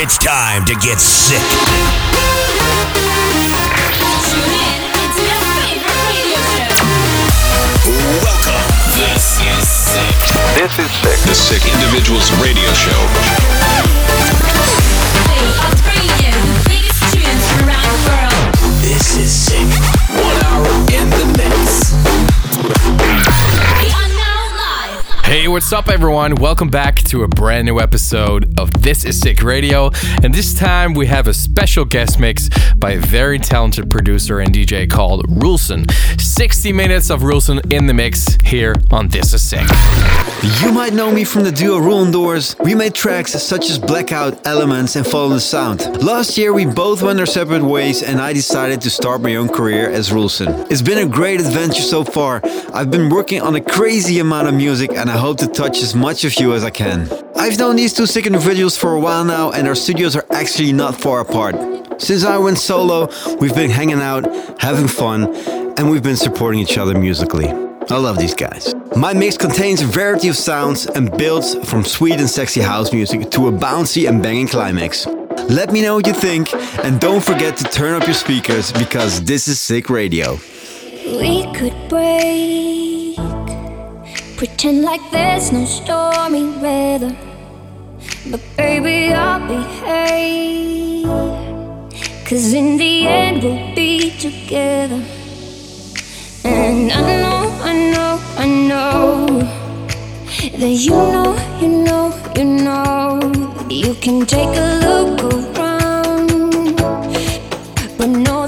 It's time to get sick. Tune in into your favorite radio show. Welcome. This is Sick. This is sick. The Sick Individuals Radio Show. Play on radio the biggest tunes from around the world. This is sick. Hey, what's up, everyone? Welcome back to a brand new episode of This Is Sick Radio. And this time we have a special guest mix by a very talented producer and DJ called Rulson. 60 minutes of Rulson in the mix here on This Is Sick. You might know me from the duo Roland Doors. We made tracks such as Blackout, Elements, and the Sound. Last year, we both went our separate ways, and I decided to start my own career as Rulson. It's been a great adventure so far. I've been working on a crazy amount of music, and I hope to touch as much of you as I can. I've known these two sick individuals for a while now, and our studios are actually not far apart. Since I went solo, we've been hanging out, having fun, and we've been supporting each other musically. I love these guys. My mix contains a variety of sounds and builds from sweet and sexy house music to a bouncy and banging climax. Let me know what you think and don't forget to turn up your speakers because this is Sick Radio. We could break, pretend like there's no stormy weather. But baby, I'll behave. Cause in the end, we'll be together. And I know, I know, I know that you know, you know, you know you can take a look around. But know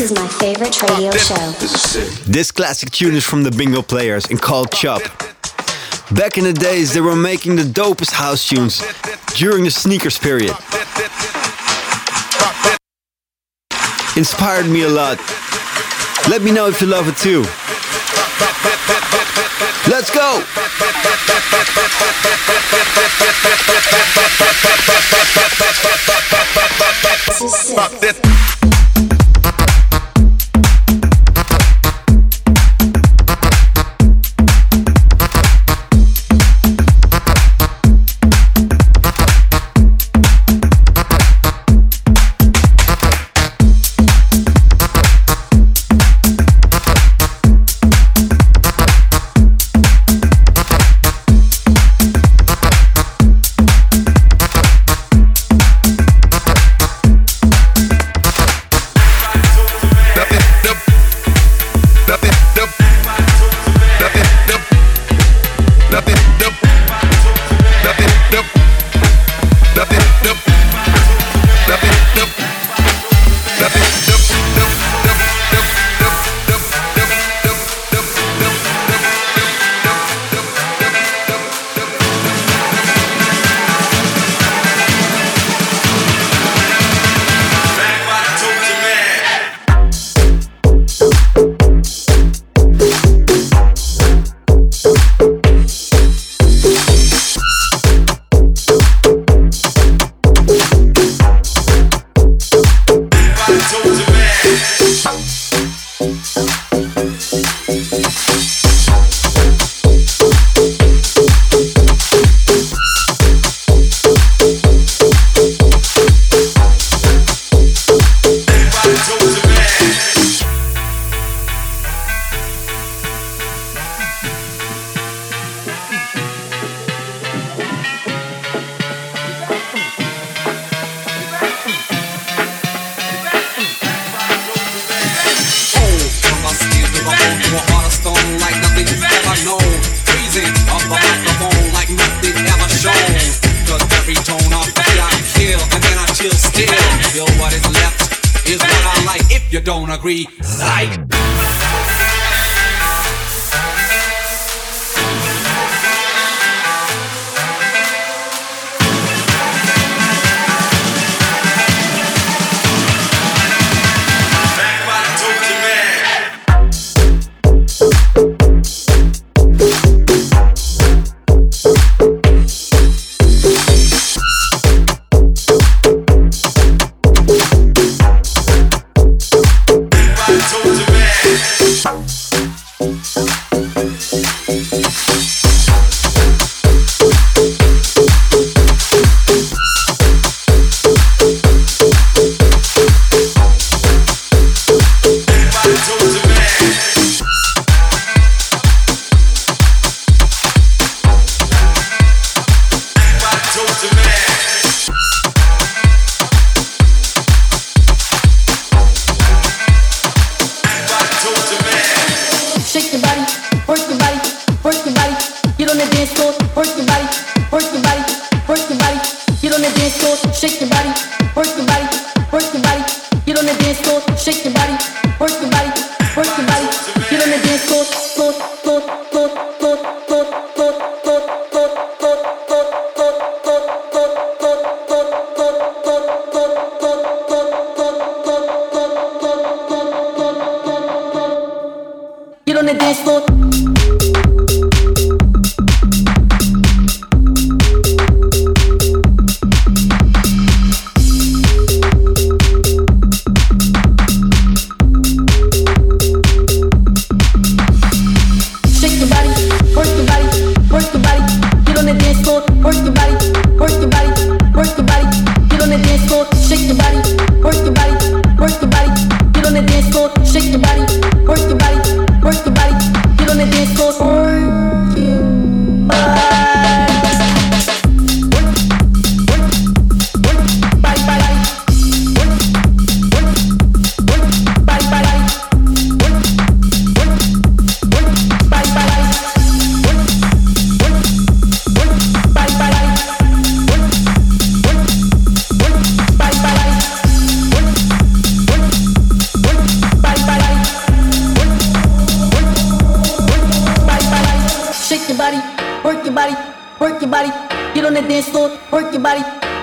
This is my favorite radio show. This, classic tune is from the Bingo Players and called Chop. Back in the days, they were making the dopest house tunes during the sneakers period. Inspired me a lot. Let me know if you love it too. Let's go! This is sick.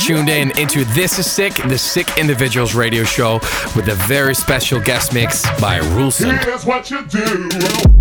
tuned in into This Is Sick, the Sick Individuals radio show with a very special guest mix by Rulson. Here's what you do.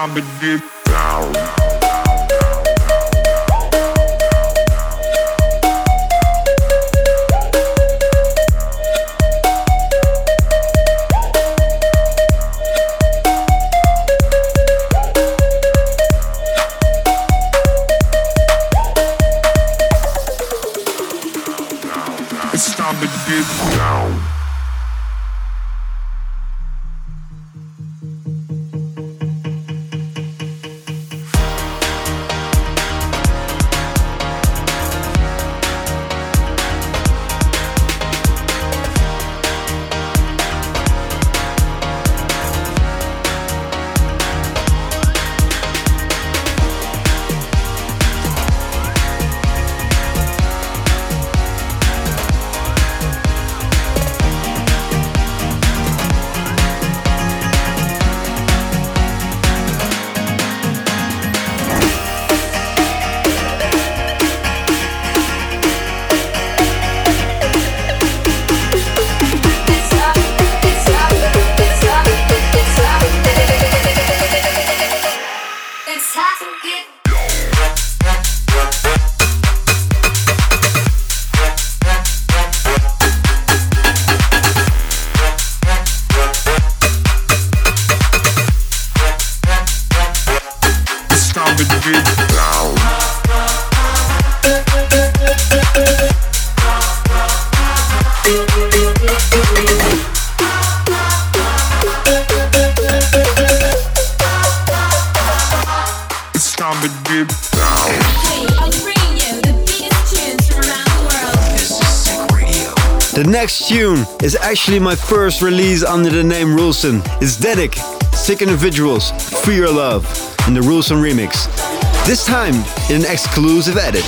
Time to get next tune is actually my first release under the name Rulson. It's Dedic, Sick Individuals, Free Your Love, in the Rulson remix. This time in an exclusive edit.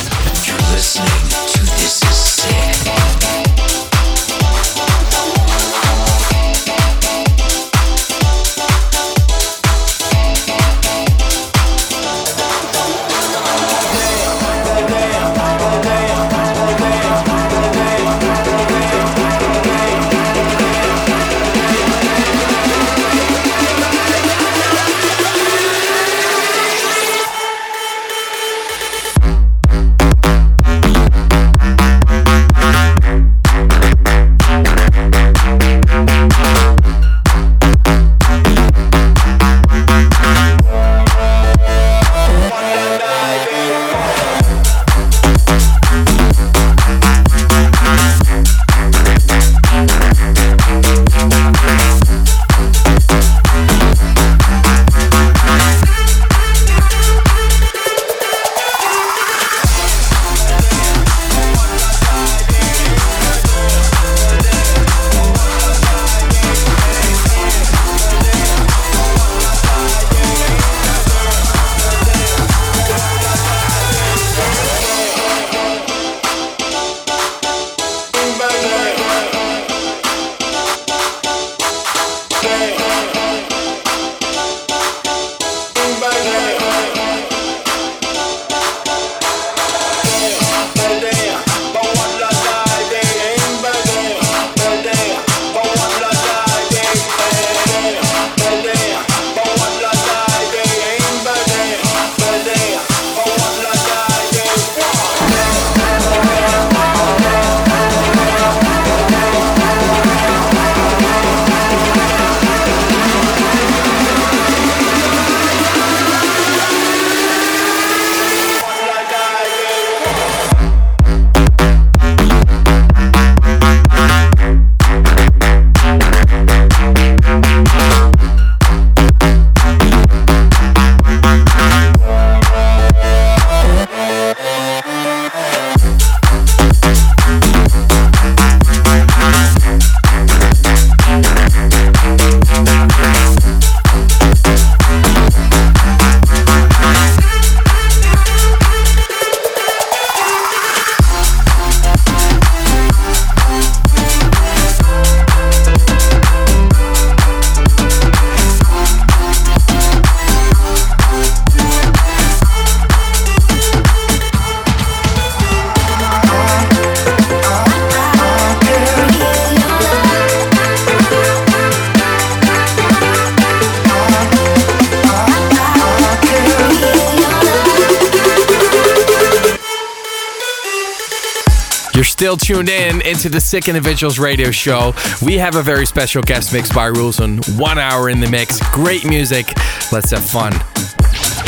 Still tuned in into the Sick Individuals radio show. We have a very special guest mix by Rulson. One hour in the mix. Great music. Let's have fun.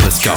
Let's go.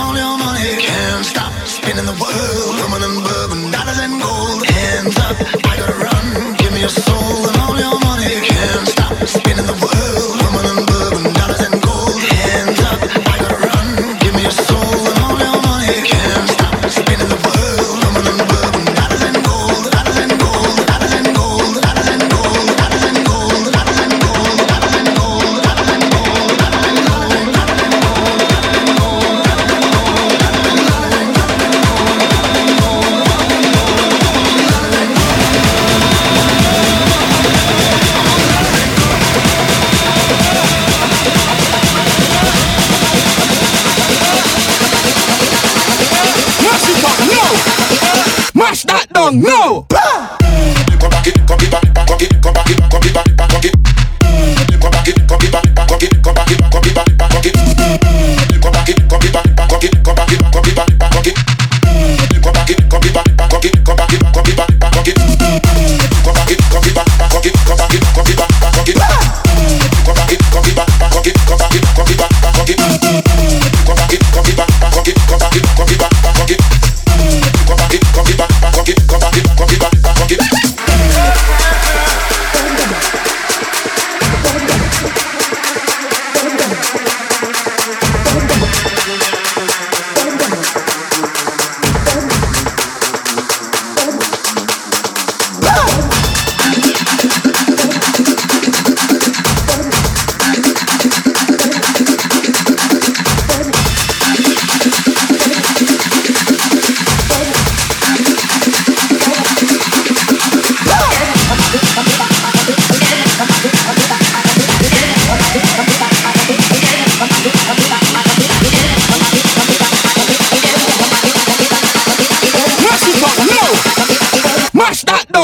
all your money. Can't stop spinning the world. Woman and bourbon, dollars and gold. Hands up, I gotta run. Give me your soul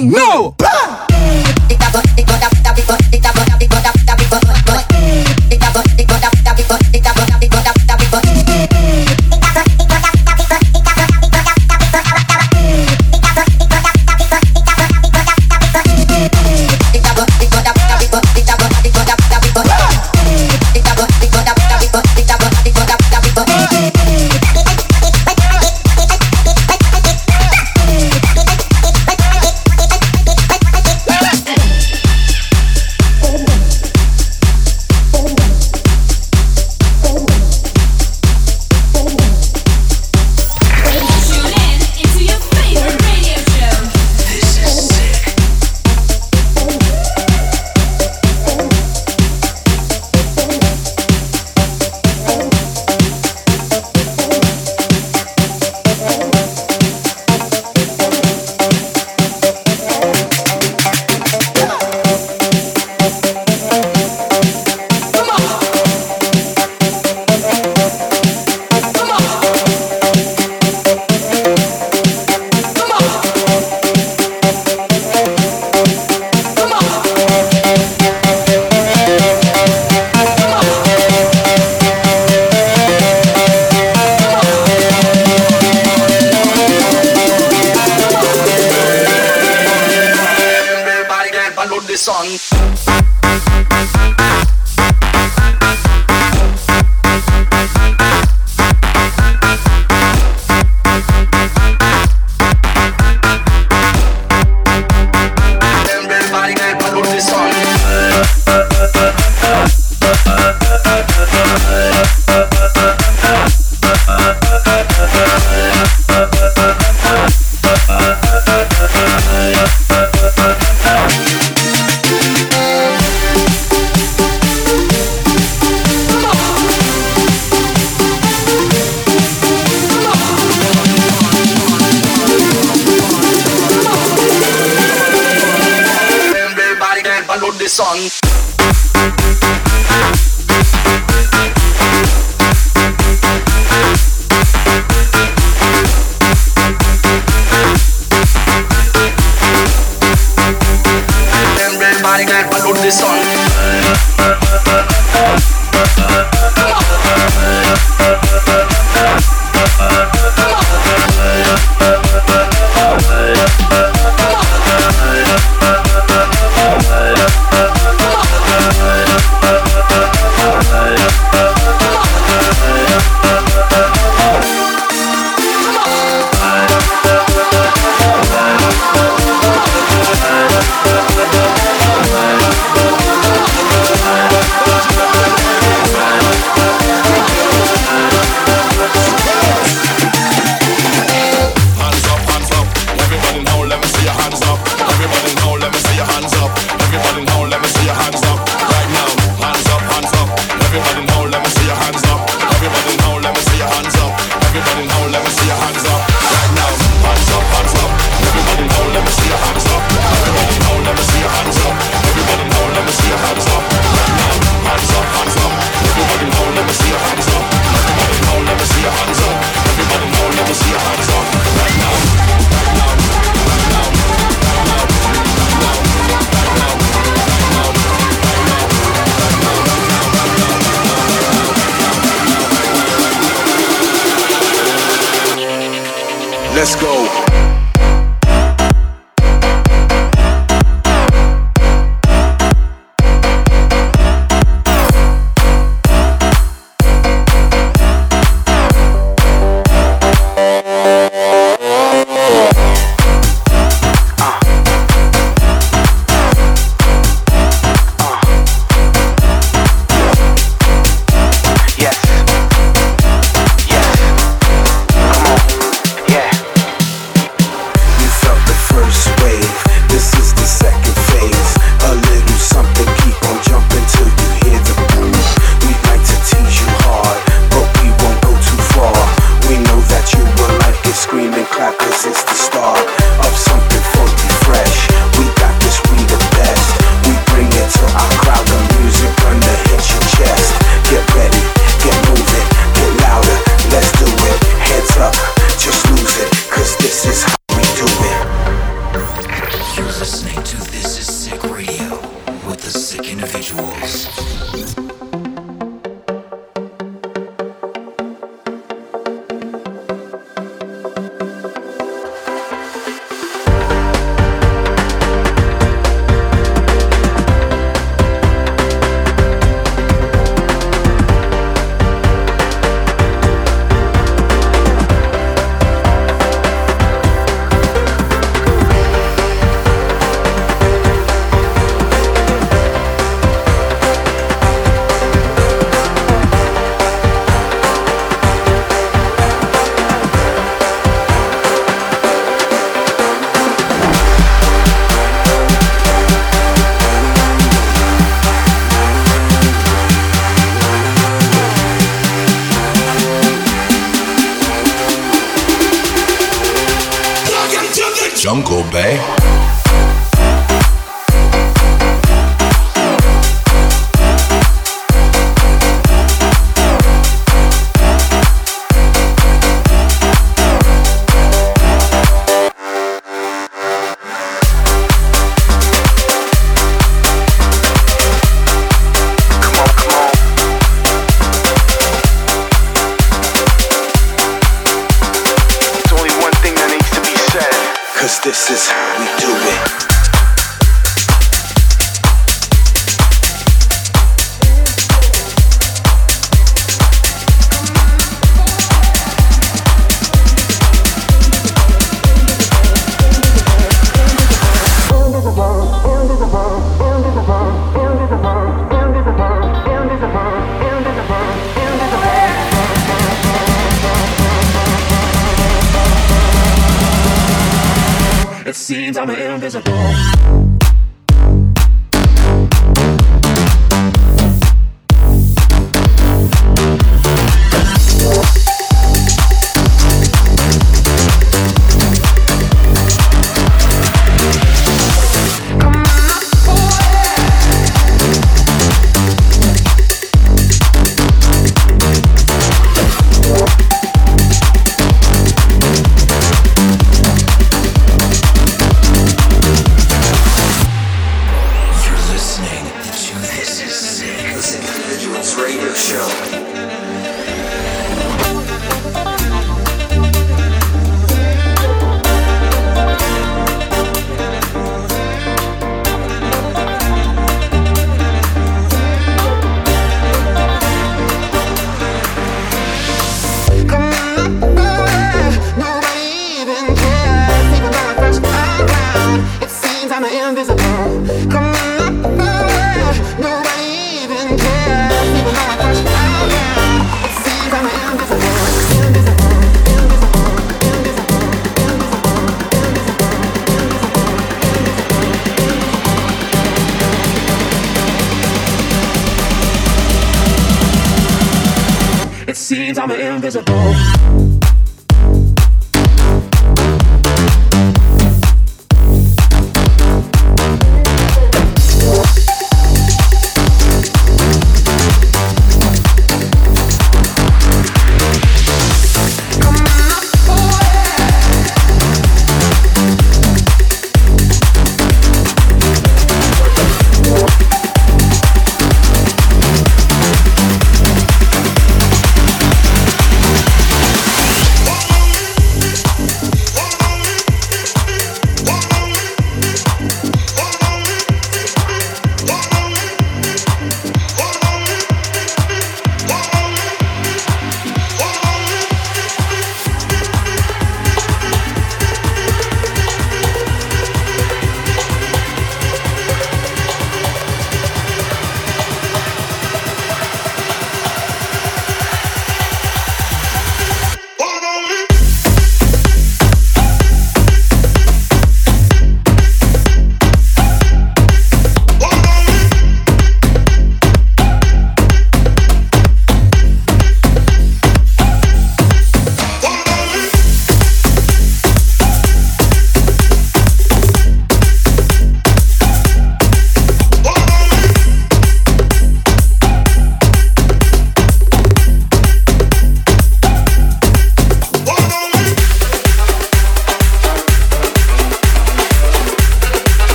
no!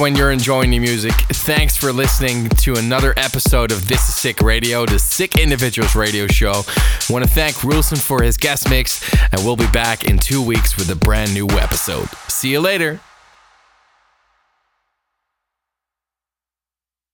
When you're enjoying the music. Thanks for listening to another episode of This is Sick Radio, the Sick Individuals radio show. I want to thank Rulson for his guest mix, and we'll be back in two weeks with a brand new episode. See you later.